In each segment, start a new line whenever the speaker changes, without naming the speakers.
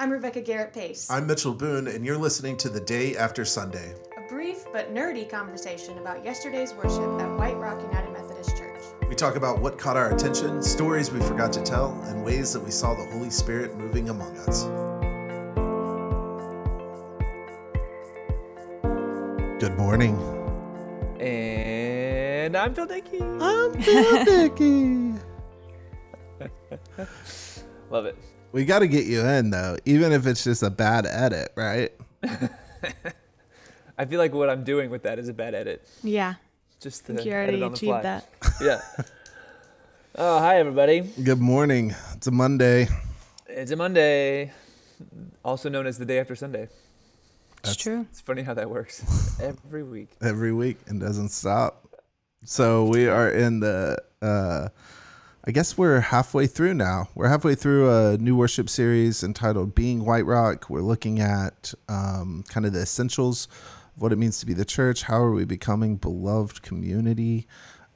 I'm Rebecca Garrett Pace.
I'm Mitchell Boone, and you're listening to The Day After Sunday.
A brief but nerdy conversation about yesterday's worship at White Rock United Methodist Church.
We talk about what caught our attention, stories we forgot to tell, and ways that we saw the Holy Spirit moving among us. Good morning.
And I'm Phil Dickey.
I'm Phil Dickey.
Love it.
We got to get you in, though, even if it's just a bad edit, right?
I feel like what I'm doing with that is a bad edit.
Yeah.
Just
I think
to
you
edit
already
on the
achieved
fly.
that.
Yeah. oh, hi everybody.
Good morning. It's a Monday.
It's a Monday, also known as the day after Sunday.
It's true.
It's funny how that works every week.
every week and doesn't stop. So we are in the uh I guess we're halfway through now. We're halfway through a new worship series entitled Being White Rock. We're looking at um, kind of the essentials of what it means to be the church. How are we becoming beloved community?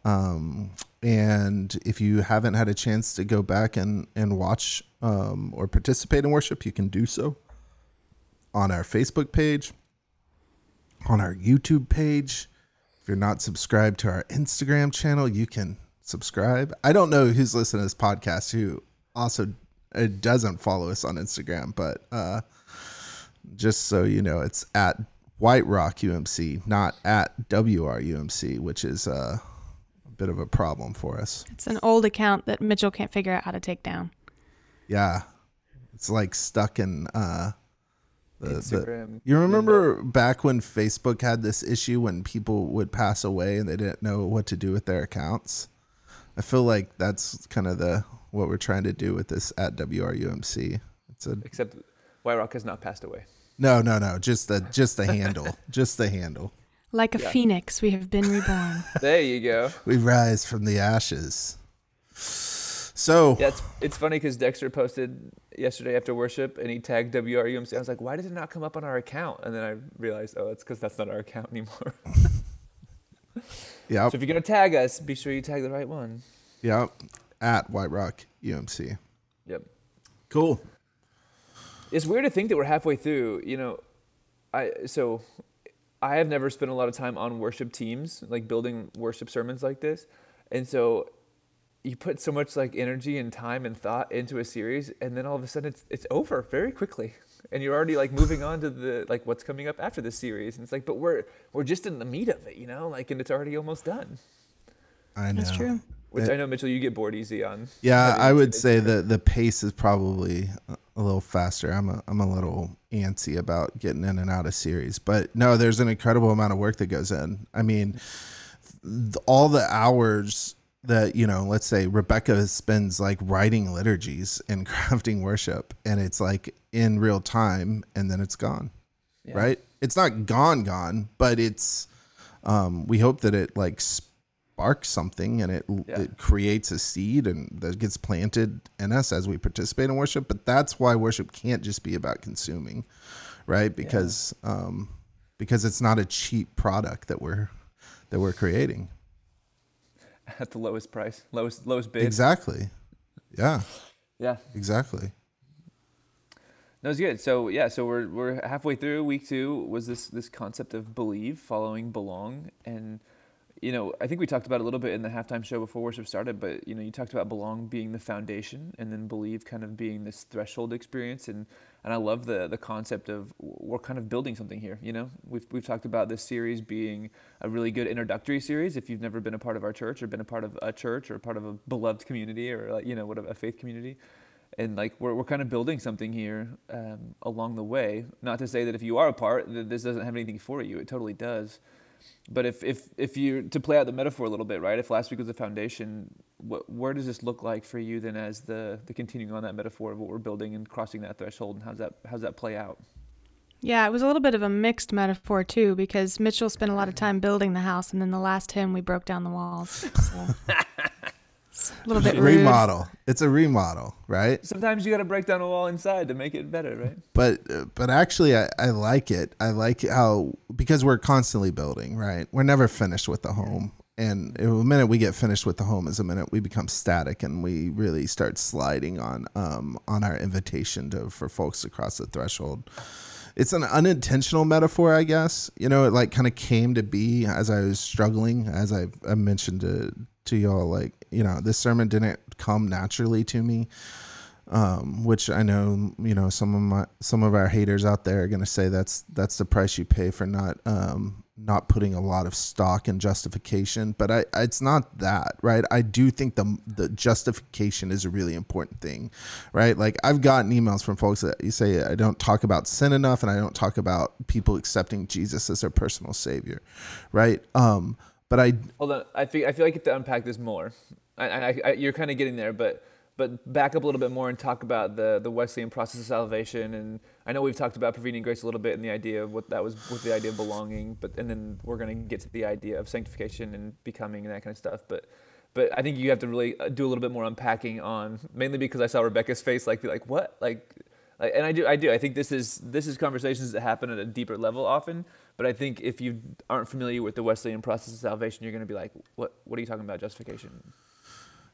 Um, and if you haven't had a chance to go back and, and watch um, or participate in worship, you can do so on our Facebook page, on our YouTube page. If you're not subscribed to our Instagram channel, you can subscribe. I don't know who's listening to this podcast who also uh, doesn't follow us on Instagram, but uh, just so you know, it's at White Rock UMC, not at WRUMC, which is uh, a bit of a problem for us.
It's an old account that Mitchell can't figure out how to take down.
Yeah, it's like stuck in. Uh, the, the, You remember back when Facebook had this issue when people would pass away and they didn't know what to do with their accounts? I feel like that's kind of the what we're trying to do with this at WRUMC. It's a
Except White Rock has not passed away.
no, no, no, just the just the handle, just the handle.
Like a
Yeah.
phoenix, we have been reborn.
There you go.
We rise from the ashes. So
Yeah, it's, it's funny because Dexter posted yesterday after worship and he tagged WRUMC. I was like, why did it not come up on our account? And then I realized, oh, it's because that's not our account anymore.
yeah,
So if you're going to tag us, be sure you tag the right one.
yeah, at White Rock UMC.
Yep.
Cool.
It's weird to think that we're halfway through. You know, I so I have never spent a lot of time on worship teams, like building worship sermons like this, and so you put so much like energy and time and thought into a series, and then all of a sudden it's it's over very quickly, and you're already like moving on to the like what's coming up after this series, and it's like, but we're we're just in the meat of it, you know, like, and it's already almost done.
I know.
That's true.
Which
Yeah.
I know Mitchell, you get bored easy on.
Yeah, I would say that the pace is probably a- a little faster. I'm a I'm a little antsy about getting in and out of series, but no, there's an incredible amount of work that goes in. I mean, th- all the hours that you know, let's say Rebecca spends like writing liturgies and crafting worship, and it's like in real time, and then it's gone.
Yeah.
Right? It's not gone, gone, but it's. Um, we hope that it like sparks something and it
Yeah.
it creates a seed and that gets planted in us as we participate in worship. But that's why worship can't just be about consuming, right? Because um, because it's not a cheap product that we're that we're creating.
at the lowest price, lowest lowest bid.
Exactly. Yeah.
Yeah.
Exactly.
No, it's good. So yeah, so we're we're halfway through week two. Was this this concept of believe, following, belong, and you know I think we talked about a little bit in the halftime show before worship started. But you know you talked about belong being the foundation, and then believe kind of being this threshold experience. And and I love the the concept of we're kind of building something here. You know we've we've talked about this series being a really good introductory series. If you've never been a part of our church or been a part of a church or part of a beloved community or like you know what a faith community and like we're, we're kind of building something here um, along the way not to say that if you are a part that this doesn't have anything for you it totally does but if if if you to play out the metaphor a little bit right if last week was the foundation what, where does this look like for you then as the the continuing on that metaphor of what we're building and crossing that threshold and how's that how's that play out
Yeah, it was a little bit of a mixed metaphor too, because Mitchell spent a lot of time building the house, and then the last hymn we broke down the walls. So. It's a little bit rude.
remodel. It's a remodel, right?
sometimes you got to break down a wall inside to make it better right
But uh, but actually, I, I like it. I like how because we're constantly building, right? We're never finished with the home. and the minute we get finished with the home is the minute we become static and we really start sliding on um, on our invitation to for folks to cross the threshold it's an unintentional metaphor i guess you know it like kind of came to be as i was struggling as i, I mentioned to to y'all like you know this sermon didn't come naturally to me um, which I know you know some of my some of our haters out there are going to say that's that's the price you pay for not um, not putting a lot of stock in justification, but I, it's not that, right? I do think the the justification is a really important thing, right? Like I've gotten emails from folks that you say I don't talk about sin enough, and I don't talk about people accepting Jesus as their personal savior, right? Um, but I
hold on. I feel I feel like you have to unpack this more. I, I, I you're kind of getting there, but but back up a little bit more and talk about the the Wesleyan process of salvation. And I know we've talked about prevenient grace a little bit and the idea of what that was with the idea of belonging, but and then we're going to get to the idea of sanctification and becoming and that kind of stuff. But but I think you have to really uh, do a little bit more unpacking on mainly because I saw Rebecca's face like be like what like. And I do, I do. I think this is this is conversations that happen at a deeper level often. But I think if you aren't familiar with the Wesleyan process of salvation, you're going to be like, "What? What are you talking about? Justification?"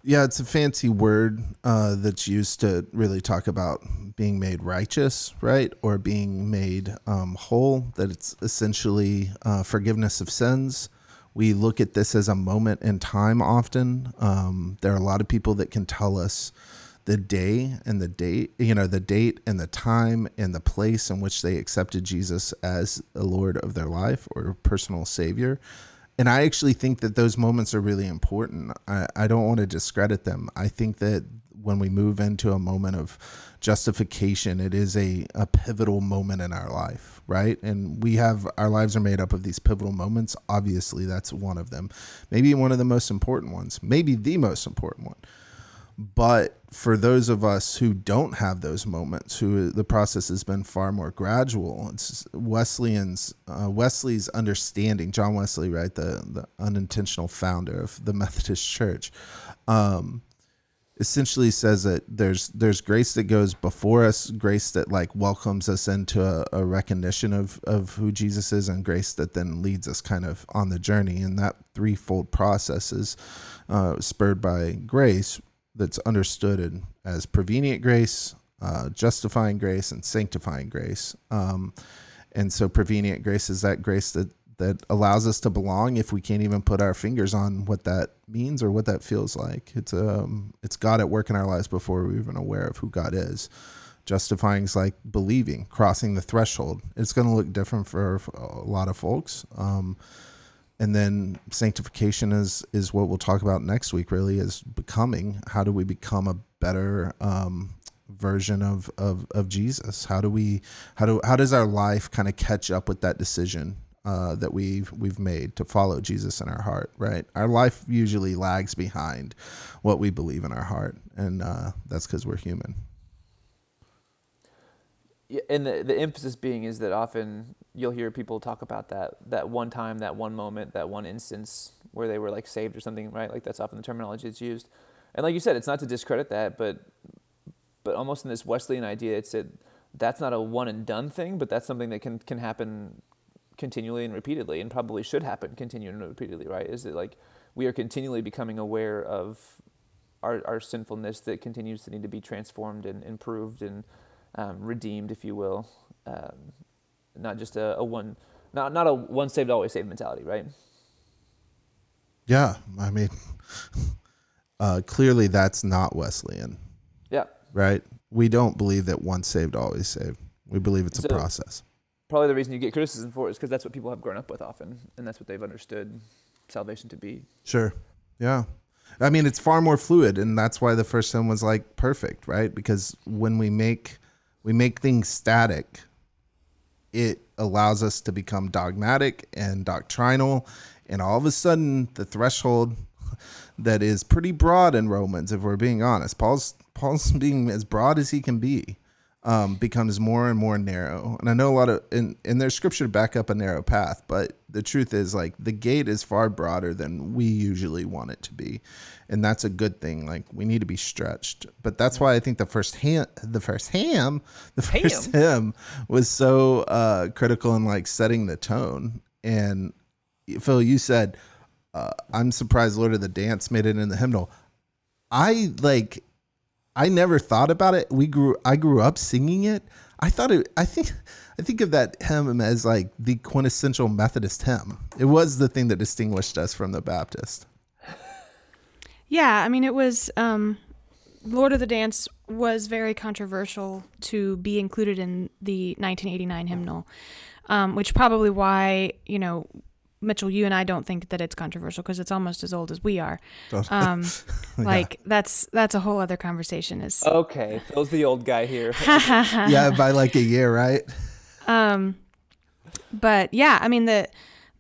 Yeah, it's a fancy word uh, that's used to really talk about being made righteous, right? Or being made um, whole, that it's essentially uh, forgiveness of sins. We look at this as a moment in time often. Um, there are a lot of people that can tell us the day and the date, you know, the date and the time and the place in which they accepted Jesus as the Lord of their life or personal Savior and I actually think that those moments are really important. I, I don't want to discredit them. I think that when we move into a moment of justification, it is a, a pivotal moment in our life, right? And we have our lives are made up of these pivotal moments. Obviously, that's one of them. Maybe one of the most important ones, maybe the most important one. But for those of us who don't have those moments, who the process has been far more gradual, it's Wesleyan's uh, Wesley's understanding. John Wesley, right, the the unintentional founder of the Methodist Church, um, essentially says that there's there's grace that goes before us, grace that like welcomes us into a, a recognition of of who Jesus is, and grace that then leads us kind of on the journey. And that threefold process is uh, spurred by grace that's understood as prevenient grace, uh, justifying grace, and sanctifying grace. Um, and so, prevenient grace is that grace that that allows us to belong if we can't even put our fingers on what that means or what that feels like. It's um it's God at work in our lives before we're even aware of who God is. Justifying is like believing, crossing the threshold. It's going to look different for a lot of folks. Um, and then sanctification is is what we'll talk about next week really is becoming. How do we become a better um, version of, of of jesus? How do we how do how does our life kind of catch up with that decision uh, that we've we've made to follow jesus in our heart right? Our life usually lags behind what we believe in our heart. And uh, that's because we're human
and the, the emphasis being is that often you'll hear people talk about that that one time, that one moment, that one instance where they were like saved or something, right? Like that's often the terminology that's used. And like you said, it's not to discredit that, but but almost in this Wesleyan idea, it's that that's not a one and done thing, but that's something that can can happen continually and repeatedly, and probably should happen continually and repeatedly, right? Is it like we are continually becoming aware of our, our sinfulness that continues to need to be transformed and improved and um, redeemed, if you will, um, not just a, a, one, not not a one saved always saved mentality, right?
Yeah, I mean, uh, clearly that's not Wesleyan.
Yeah.
Right. We don't believe that once saved always saved. We believe it's so, a process.
Probably the reason you get criticism for it is because that's what people have grown up with often, and that's what they've understood salvation to be.
Sure. Yeah. I mean, it's far more fluid, and that's why the first one was like perfect, right? Because when we make we make things static, it allows us to become dogmatic and doctrinal. And all of a sudden, the threshold that is pretty broad in Romans, if we're being honest, Paul's Paul's being as broad as he can be um, becomes more and more narrow. And I know a lot of in in their scripture to back up a narrow path, but the truth is like the gate is far broader than we usually want it to be, and that's a good thing. Like we need to be stretched, but that's why I think the first ham, the first ham, the first ham. hymn was so uh, critical in like setting the tone. And Phil, you said uh, I'm surprised Lord of the Dance made it in the hymnal. I like I never thought about it. We grew I grew up singing it. I thought it I think I think of that hymn as like the quintessential Methodist hymn. It was the thing that distinguished us from the Baptist.
Yeah, I mean, it was um, Lord of the Dance was very controversial to be included in the 1989 hymnal, um, which probably why you know Mitchell, you and I don't think that it's controversial because it's almost as old as we are. Um,
Yeah.
like that's that's a whole other conversation. Is
Okay, Phil's the old guy here.
yeah, by like a year, right?
Um, but yeah, I mean the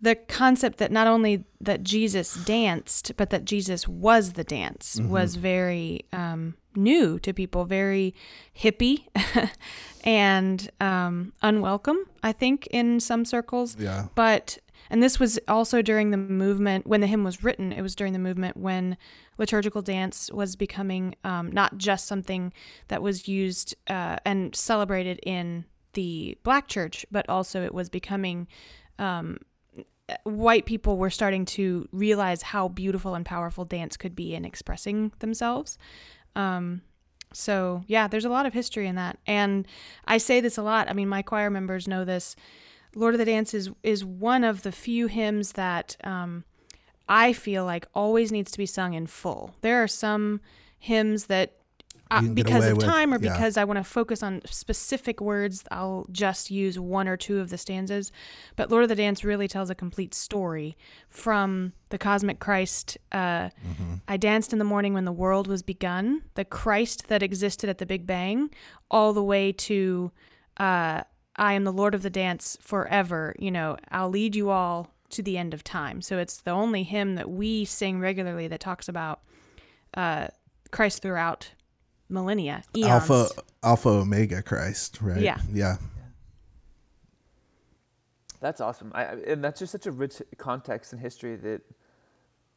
the concept that not only that Jesus danced, but that Jesus was the dance was very um, new to people, very hippie and um, unwelcome. I think in some circles.
Yeah.
But and this was also during the movement when the hymn was written. It was during the movement when liturgical dance was becoming um, not just something that was used uh, and celebrated in the black church, but also it was becoming. Um, white people were starting to realize how beautiful and powerful dance could be in expressing themselves. Um, so yeah, there's a lot of history in that, and I say this a lot. I mean, my choir members know this. Lord of the Dance is is one of the few hymns that um, I feel like always needs to be sung in full. There are some hymns that. Uh,
You can get
because of
with-
time or
yeah.
because I want to focus on specific words, I'll just use one or two of the stanzas. But Lord of the Dance really tells a complete story from the cosmic Christ. Uh, I danced in the morning when the world was begun, the Christ that existed at the Big Bang, all the way to uh, I am the Lord of the dance forever. You know, I'll lead you all to the end of time. So it's the only hymn that we sing regularly that talks about uh, Christ throughout millennia, eons.
Alpha Alpha Omega Christ, right?
Yeah.
Yeah.
That's awesome. I, I- and that's just such a rich context and history that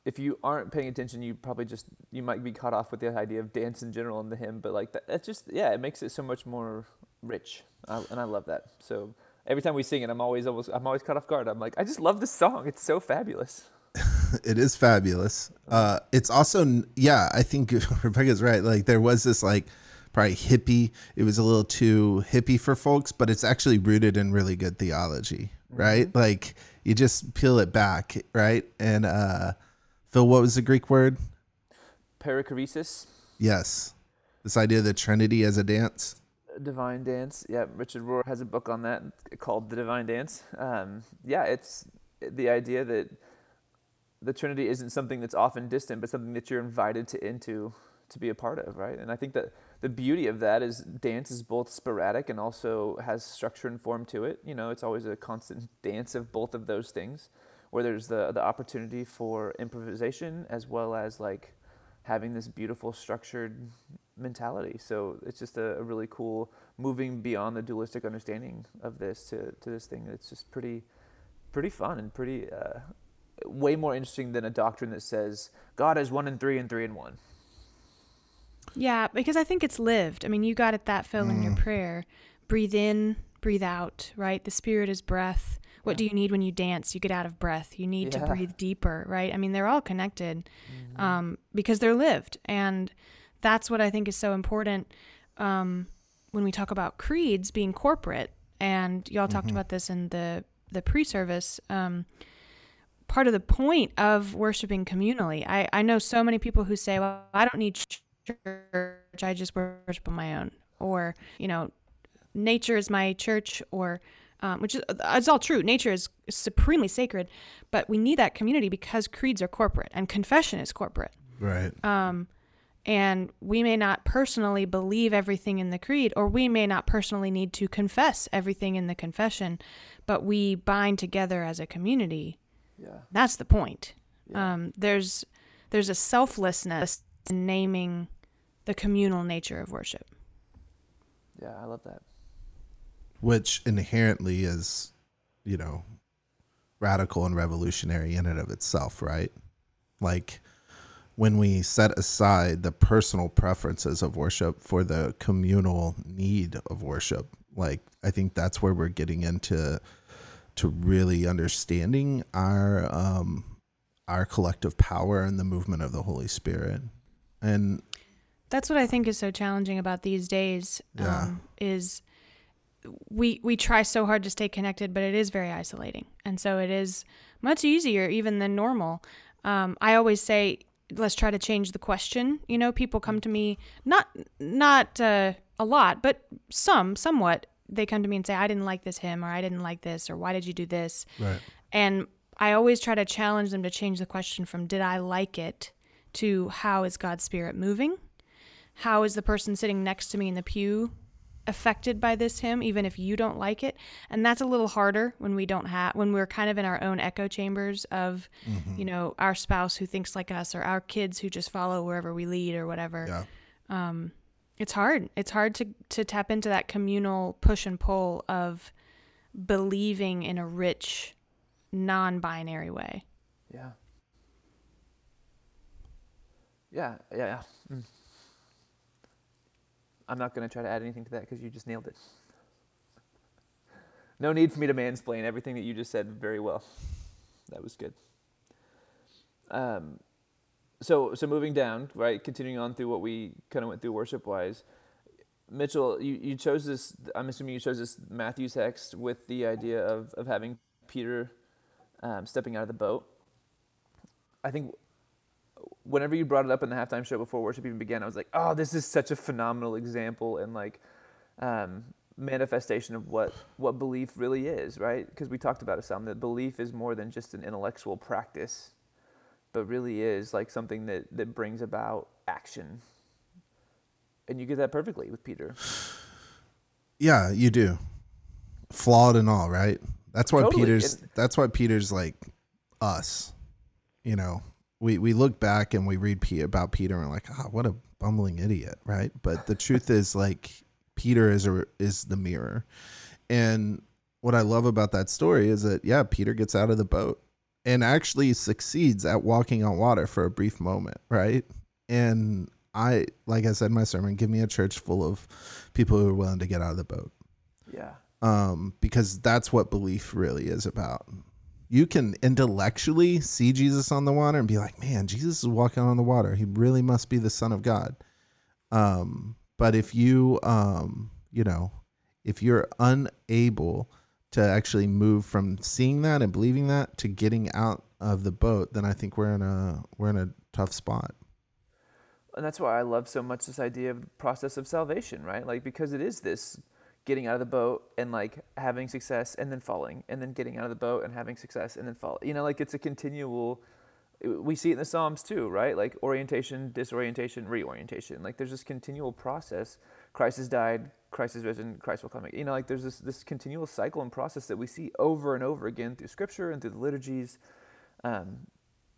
if you aren't paying attention, you probably just you might be caught off with the idea of dance in general in the hymn. But like that, that's just yeah, it makes it so much more rich, I, and I love that. So every time we sing it, I'm always almost I'm always caught off guard. I'm like, I just love this song. It's so fabulous.
it is fabulous. Uh, it's also, yeah, I think Rebecca's right. Like there was this like probably hippie. It was a little too hippie for folks, but it's actually rooted in really good theology, right? Like you just peel it back, right? And uh, Phil, what was the Greek word?
Perichoresis,
Yes, this idea of the Trinity as a dance.
Divine dance. Yeah, Richard Rohr has a book on that called The Divine Dance. Um, yeah, it's the idea that the Trinity isn't something that's often distant, but something that you're invited to into to be a part of, right? And I think that the beauty of that is dance is both sporadic and also has structure and form to it. You know, it's always a constant dance of both of those things, where there's the the opportunity for improvisation as well as like having this beautiful structured mentality. So it's just a, a really cool moving beyond the dualistic understanding of this to, to this thing. It's just pretty pretty fun and pretty uh, way more interesting than a doctrine that says God is one and three and three and one.
Yeah, because I think it's lived. I mean, you got it that Phil in your prayer. Breathe in, breathe out, right? The spirit is breath. What do you need when you dance? You get out of breath. You need to breathe deeper, right? I mean, they're all connected um, because they're lived. And that's what I think is so important um, when we talk about creeds being corporate. And y'all talked about this in the, the pre service. Um, part of the point of worshiping communally. I, I know so many people who say, well, I don't need church, I just worship on my own. Or, you know, nature is my church, or, um, which is, it's all true. Nature is supremely sacred, but we need that community because creeds are corporate and confession is corporate.
Right.
Um, and we may not personally believe everything in the creed, or we may not personally need to confess everything in the confession, but we bind together as a community
Yeah.
that's the point.
Yeah.
Um, there's there's a selflessness in naming the communal nature of worship.
Yeah, I love that.
which inherently is, you know, radical and revolutionary in and of itself, right? Like when we set aside the personal preferences of worship for the communal need of worship, like I think that's where we're getting into to really understanding our um our collective power and the movement of the Holy Spirit. And
That's what I think is so challenging about these days.
Yeah.
Um, is we we try so hard to stay connected, but it is very isolating, and so it is much easier even than normal. Um, I always say, let's try to change the question. You know, people come to me not not uh, a lot, but some somewhat. They come to me and say, I didn't like this hymn, or I didn't like this, or why did you do this?
right.
And I always try to challenge them to change the question from did I like it to how is God's spirit moving? How is the person sitting next to me in the pew affected by this hymn even if you don't like it? And that's a little harder when we don't have when we're kind of in our own echo chambers of you know our spouse who thinks like us or our kids who just follow wherever we lead or whatever
Yeah.
it's hard. It's hard to to tap into that communal push and pull of believing in a rich, non-binary way.
Yeah. Yeah, yeah, yeah. Mm. I'm not going to try to add anything to that because you just nailed it. No need for me to mansplain everything that you just said very well. That was good. Um, so so moving down, right, continuing on through what we kind of went through worship wise. Mitchell, you, you chose this. I'm assuming you chose this Matthew text with the idea of, of having Peter um, stepping out of the boat. I think whenever you brought it up in the halftime show before worship even began, I was like, oh, this is such a phenomenal example and like um, manifestation of what what belief really is, right? Because we talked about it some that belief is more than just an intellectual practice, but really is like something that that brings about action. And you get that perfectly with Peter.
Yeah, you do. Flawed and all, right? That's why
Totally,
Peter's
and-
that's why Peter's like us. You know, we we look back and we read P- about Peter and we're like, "Ah, what a bumbling idiot," right? But the truth is like Peter is a, is the mirror. And what I love about that story is that yeah, Peter gets out of the boat and actually succeeds at walking on water for a brief moment, right? And I like I said in my sermon, give me a church full of people who are willing to get out of the boat
Yeah.
um, because that's what belief really is about. You can intellectually see Jesus on the water and be like, man, Jesus is walking on the water. He really must be the Son of God. Um, but if you, um, you know, if you're unable to actually move from seeing that and believing that to getting out of the boat, then I think we're in a we're in a tough spot.
and that's why I love so much this idea of the process of salvation, right? Like because it is this getting out of the boat and like having success and then falling and then getting out of the boat and having success and then fall. You know, like it's a continual we see it in the Psalms too, right? Like orientation, disorientation, reorientation. Like there's this continual process. Christ has died, Christ has risen, Christ will come again. You know, like there's this this continual cycle and process that we see over and over again through scripture and through the liturgies. Um,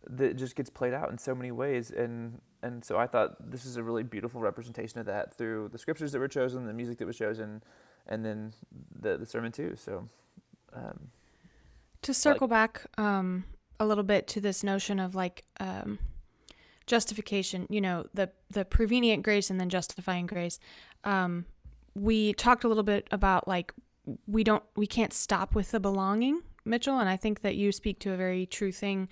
that just gets played out in so many ways and and so I thought this is a really beautiful representation of that through the scriptures that were chosen, the music that was chosen, and then the the sermon too. So um,
To circle back um, a little bit to this notion of like um, justification, you know, the the prevenient grace and then justifying grace. Um, we talked a little bit about like we don't we can't stop with the belonging, Mitchell, and I think that you speak to a very true thing.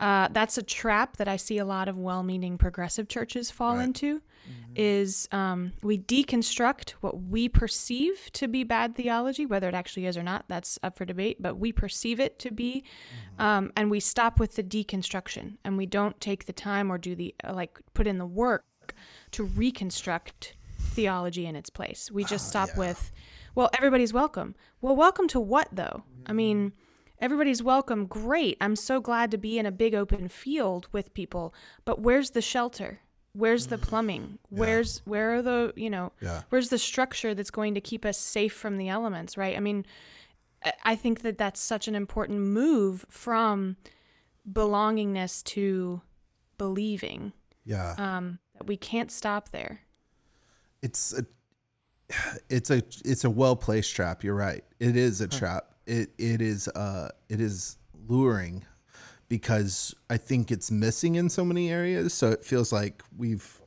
Uh, that's a trap that I see a lot of well-meaning progressive churches fall
Right.
into. Is um, we deconstruct what we perceive to be bad theology, whether it actually is or not. That's up for debate, but we perceive it to be, um, and we stop with the deconstruction, and we don't take the time or do the uh, like put in the work to reconstruct theology in its place. We just stop with, well, everybody's welcome. Well, welcome to what though? I mean, everybody's welcome. Great. I'm so glad to be in a big open field with people, but where's the shelter? Where's the plumbing? Where's where are the, you know,
Yeah.
where's the structure that's going to keep us safe from the elements, right? I mean, I- I think that that's such an important move from belongingness to believing.
Yeah.
Um, that we can't stop there.
it's a it's a it's a well placed trap. You're right. It is a trap. It it is uh it is luring because I think it's missing in so many areas. So it feels like we've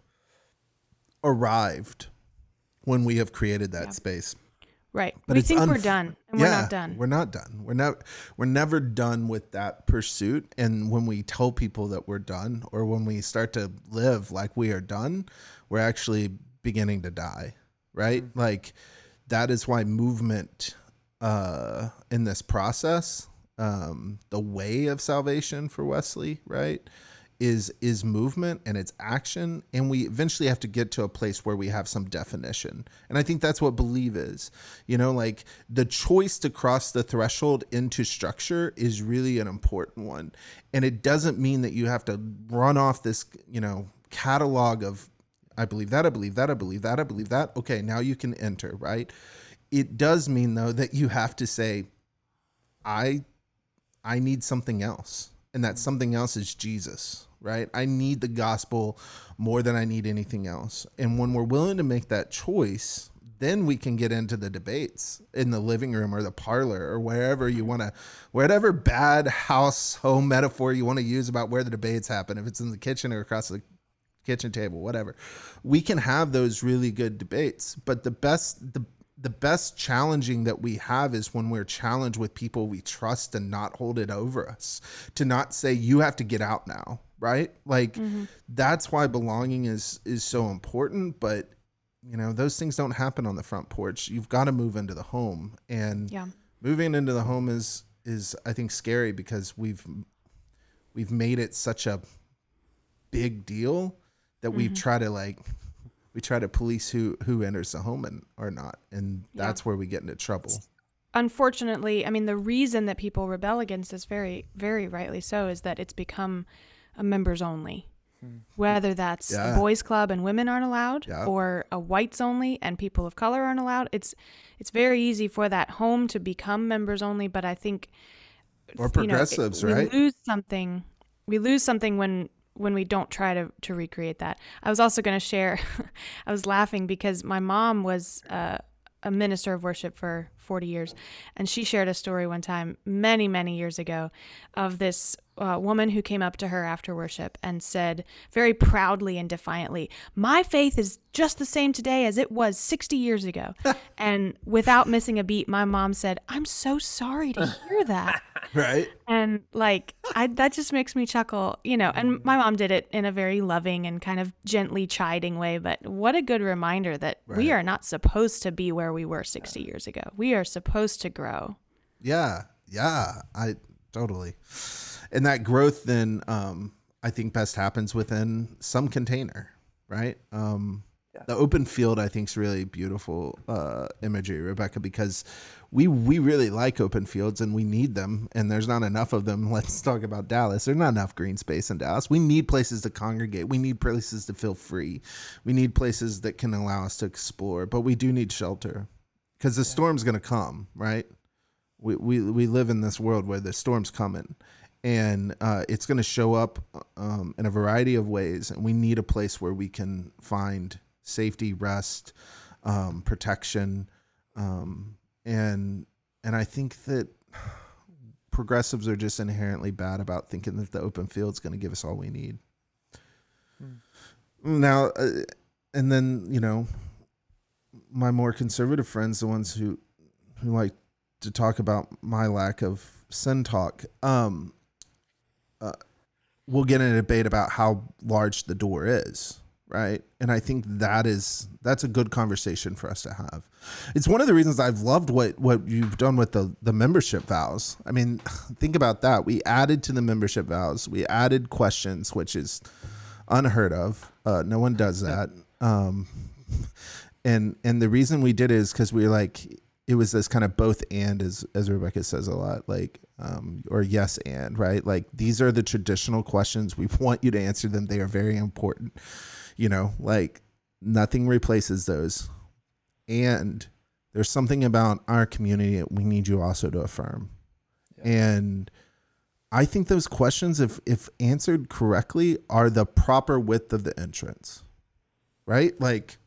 arrived when we have created that
Yeah.
space.
Right.
But
we think we're done, and we're not done.
We're not done. We're not we're never done with that pursuit. And when we tell people that we're done, or when we start to live like we are done, we're actually beginning to die. Right? Like that is why movement uh in this process, um, the way of salvation for Wesley, right? is is movement and it's action. And we eventually have to get to a place where we have some definition. And i think that's what believe is you know like the choice to cross the threshold into structure is really an important one. And it doesn't mean that you have to run off this you know catalog of i believe that i believe that i believe that i believe that. Okay now you can enter right it does mean though that you have to say i i need something else and that something else is jesus right? I need the gospel more than I need anything else. And when we're willing to make that choice, then we can get into the debates in the living room or the parlor or wherever you want to, whatever bad house home metaphor you want to use about where the debates happen, if it's in the kitchen or across the kitchen table, whatever. We can have those really good debates. But the best, the the best challenging that we have is when we're challenged with people we trust and not hold it over us to not say you have to get out now right like mm-hmm. that's why belonging is is so important but you know those things don't happen on the front porch you've got to move into the home and
yeah.
moving into the home is is i think scary because we've we've made it such a big deal that mm-hmm. we try to like we try to police who who enters the home and or not and that's yeah. where we get into trouble
unfortunately i mean the reason that people rebel against this very very rightly so is that it's become a members only hmm. whether that's yeah. a boys club and women aren't allowed yeah. or a whites only and people of color aren't allowed it's it's very easy for that home to become members only but i think
or progressives
you
know, it,
we lose something we lose something when when we don't try to, to recreate that. I was also going to share, I was laughing because my mom was uh, a minister of worship for 40 years. And she shared a story one time, many, many years ago, of this uh, woman who came up to her after worship and said very proudly and defiantly, My faith is just the same today as it was 60 years ago. and without missing a beat, my mom said, I'm so sorry to hear that.
right.
And like, I, that just makes me chuckle, you know. And my mom did it in a very loving and kind of gently chiding way. But what a good reminder that right. we are not supposed to be where we were 60 years ago. We are supposed to grow.
Yeah. Yeah. I totally and that growth then um, I think best happens within some container, right? Um, yeah. The open field I think is really beautiful uh, imagery, Rebecca, because we we really like open fields and we need them, and there's not enough of them. Let's talk about Dallas. There's not enough green space in Dallas. We need places to congregate. We need places to feel free. We need places that can allow us to explore, but we do need shelter because the yeah. storm's going to come, right? We, we we live in this world where the storm's coming and uh, it's going to show up um, in a variety of ways and we need a place where we can find safety rest um, protection um, and and i think that progressives are just inherently bad about thinking that the open field is going to give us all we need hmm. now uh, and then you know my more conservative friends the ones who who like to talk about my lack of sin talk um uh, we'll get in a debate about how large the door is right? And i think that is that's a good conversation for us to have. It's one of the reasons i've loved what what you've done with the the membership vows. I mean think about that. We added to the membership vows. We added questions which is unheard of. Uh, no one does that. Um, and and the reason we did it is because we were like it was this kind of both and as as rebecca says a lot like um, or yes and right? Like these are the traditional questions. We want you to answer them. They are very important you know? Like nothing replaces those. And there's something about our community that we need you also to affirm. Yeah. and i think those questions if if answered correctly are the proper width of the entrance right? Like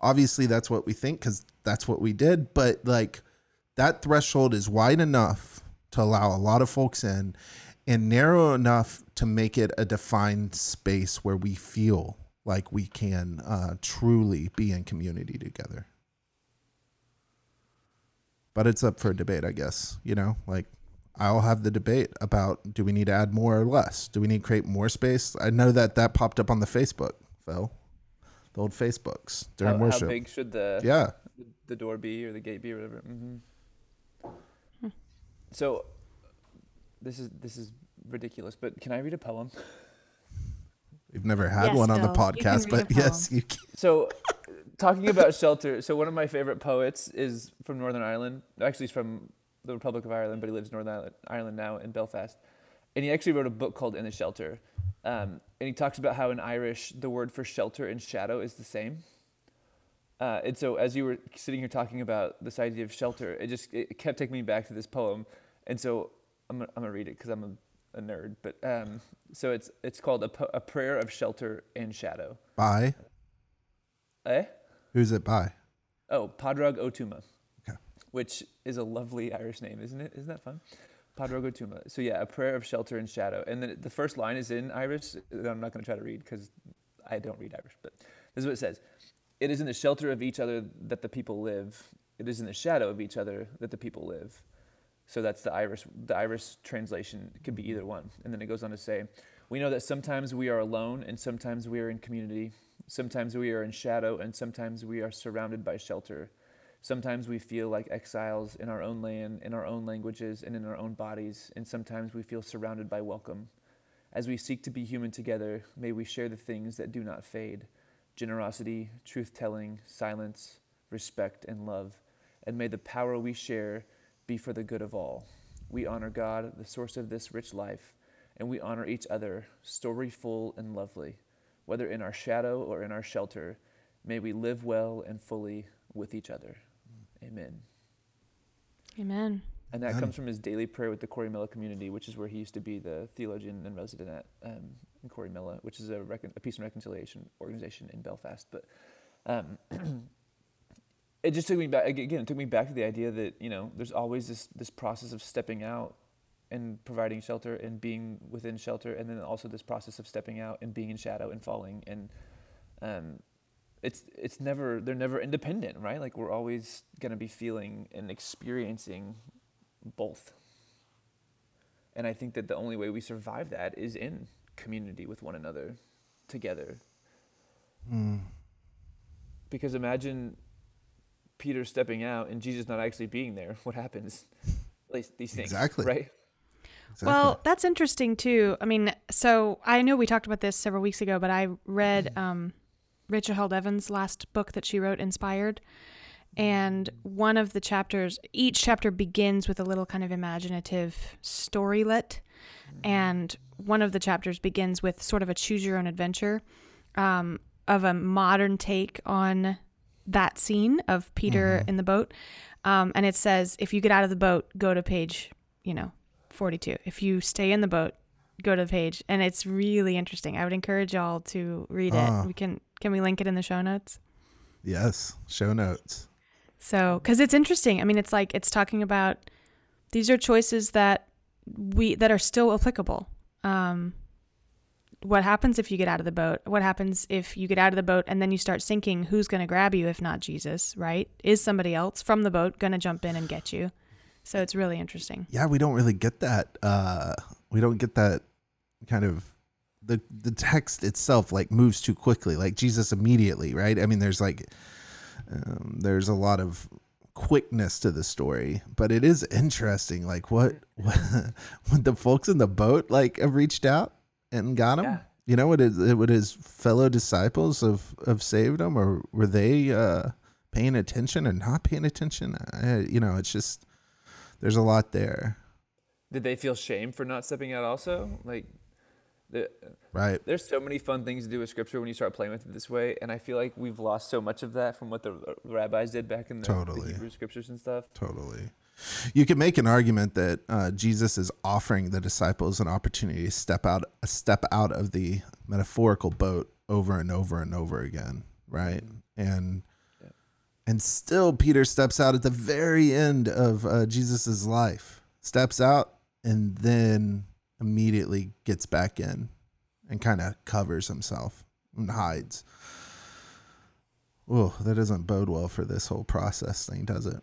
obviously that's what we think because that's what we did but like that threshold is wide enough to allow a lot of folks in and narrow enough to make it a defined space where we feel like we can uh, truly be in community together. but it's up for debate, I guess. You know, like I'll have the debate about do we need to add more or less? Do we need to create more space? I know that that popped up on the Facebook, Phil, the old Facebooks during
how,
worship.
how big should the
yeah,
the door be or the gate be or whatever. hmm So this is this is ridiculous, but can I read a poem?
we've never had
Yes,
one on the
Phil, you can
podcast, but yes, you can.
So talking about shelter, so one of my favorite poets is from Northern Ireland. Actually, he's from the Republic of Ireland, but he lives in Northern Ireland, Ireland now in Belfast. And he actually wrote a book called In the Shelter. Um, and he talks about how in Irish the word for shelter and shadow is the same. Uh, and so as you were sitting here talking about this idea of shelter, it just it kept taking me back to this poem. And so I'm gonna, I'm gonna read it because I'm a, a nerd. But um, so it's it's called a, po- a prayer of shelter and shadow.
By
Eh?
who's it by?
Oh, Pádraig Ó Tuama.
Okay.
Which is a lovely Irish name, isn't it? Isn't that fun? Pádraig Ó Tuama. So yeah, a prayer of shelter and shadow. And then the first line is in Irish. I'm not going to try to read because I don't read Irish, but this is what it says. It is in the shelter of each other that the people live. It is in the shadow of each other that the people live. So that's the Irish. The Irish translation could be either one. And then it goes on to say, we know that sometimes we are alone and sometimes we are in community. Sometimes we are in shadow and sometimes we are surrounded by shelter. Sometimes we feel like exiles in our own land, in our own languages, and in our own bodies, and sometimes we feel surrounded by welcome. As we seek to be human together, may we share the things that do not fade generosity, truth telling, silence, respect, and love. And may the power we share be for the good of all. We honor God, the source of this rich life, and we honor each other, storyful and lovely. Whether in our shadow or in our shelter, may we live well and fully with each other. Amen.
Amen.
And that
Amen.
comes from his daily prayer with the Corrymeela community, which is where he used to be the theologian and resident at um, in Corrymeela, which is a, recon- a peace and reconciliation organization in Belfast. But um, it just took me back again. It took me back to the idea that you know there's always this this process of stepping out and providing shelter and being within shelter, and then also this process of stepping out and being in shadow and falling and um, it's it's never they're never independent, right? Like we're always gonna be feeling and experiencing both. And I think that the only way we survive that is in community with one another, together.
Mm.
Because imagine Peter stepping out and Jesus not actually being there. What happens? At least these things,
Exactly.
right?
Exactly.
Well, that's interesting too. I mean, so I know we talked about this several weeks ago, but I read um, Rachel Held Evans' last book that she wrote, Inspired. And one of the chapters, each chapter begins with a little kind of imaginative storylet. And one of the chapters begins with sort of a choose your own adventure um, of a modern take on that scene of Peter in the boat. Um, and it says, if you get out of the boat, go to page, you know, 42. If you stay in the boat, go to the page. And it's really interesting. I would encourage y'all to read
Ah.
it. We can, can we link it in the show notes?
yes, show notes.
So, because it's interesting. I mean, it's like it's talking about these are choices that we that are still applicable. Um, what happens if you get out of the boat? What happens if you get out of the boat and then you start sinking? Who's going to grab you if not Jesus? Right? Is somebody else from the boat going to jump in and get you? So it's really interesting.
Yeah, we don't really get that. Uh, we don't get that kind of the the text itself like moves too quickly. Like Jesus immediately, right? I mean, there's like um, there's a lot of quickness to the story, but it is interesting. Like what what when the folks in the boat like have reached out and got him.
Yeah.
You know, would his, would his fellow disciples have, have saved him, or were they uh, paying attention or not paying attention? I, you know, it's just there's a lot there,
Did they feel shame for not stepping out also? Like, the,
right?
there's so many fun things to do with scripture when you start playing with it this way, and I feel like we've lost so much of that from what the rabbis did back in the, the
Totally.
Hebrew scriptures and stuff.
Totally. You can make an argument that uh, Jesus is offering the disciples an opportunity to step out, step out of the metaphorical boat over and over and over again, right? And
Yeah.
and still, Peter steps out at the very end of uh, Jesus's life, steps out, and then immediately gets back in, and kind of covers himself and hides. Oh, that doesn't bode well for this whole process thing, does it?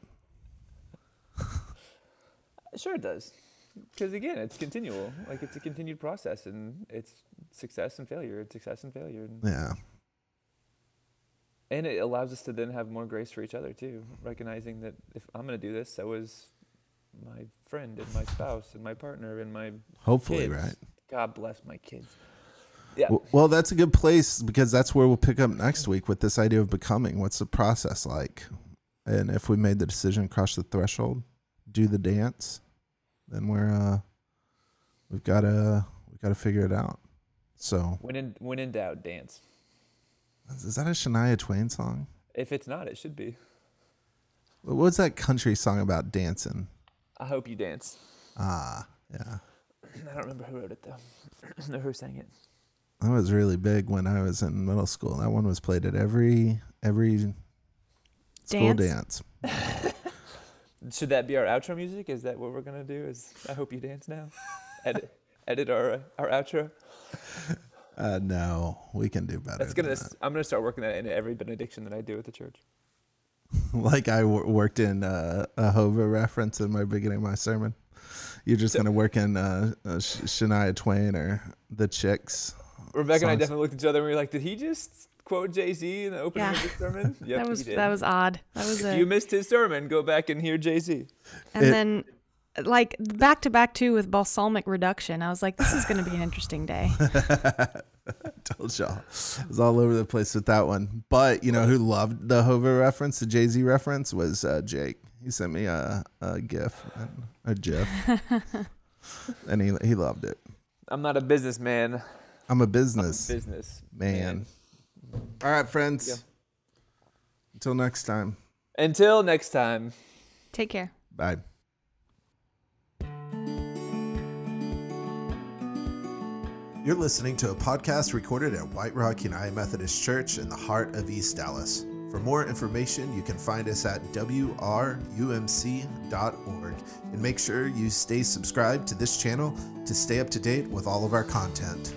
Sure, it does. Because again, it's continual. Like it's a continued process, and it's success and failure. It's success and failure, and,
Yeah.
and it allows us to then have more grace for each other too. Recognizing that if I'm going to do this, so is my friend and my spouse and my partner and my
Hopefully,
kids.
right?
God bless my kids. Yeah.
Well, that's a good place because that's where we'll pick up next week with this idea of becoming. What's the process like? And if we made the decision, cross the threshold, do the dance, then we're uh, we've got to we've got to figure it out. So,
When in when in doubt, dance.
is that a Shania Twain song?
If it's not, it should be.
What was that country song about dancing?
I hope you dance.
Ah, yeah,
I don't remember who wrote it though, or who sang it.
that was really big when I was in middle school. That one was played at every every school
Dance?
dance.
Should that be our outro music? Is that what we're gonna do? Is I hope you dance now? Edit, edit our uh, our outro.
Uh, no, we can do better.
That's gonna.
than that.
s- I'm gonna start working that into every benediction that I do at the church.
like I w- worked in uh, a Hova reference in my beginning of my sermon. You're just gonna work in uh, uh, Sh- Shania Twain or the Chicks.
Rebecca and I definitely looked at each other and we were like, "Did he just quote Jay Z in the opening
Yeah.
of his sermon?" Yep,
that was
he did.
that was odd. That was
If
a
you missed his sermon, go back and hear Jay Z.
and
It-
then like back to back too with balsamic reduction. I was like, this is going to be an interesting day.
Told y'all, it was all over the place with that one. But you know who loved the Hova reference, the Jay Z reference, was uh, Jake. He sent me a, a GIF, and- a GIF, and he he loved it.
I'm not a businessman.
I'm a
I'm a
business
business
man. All right, friends.
Yeah.
Until next time.
Until next time.
Take care.
Bye. You're listening to a podcast recorded at White Rock United Methodist Church in the heart of East Dallas. For more information, you can find us at wrumc.org and make sure you stay subscribed to this channel to stay up to date with all of our content.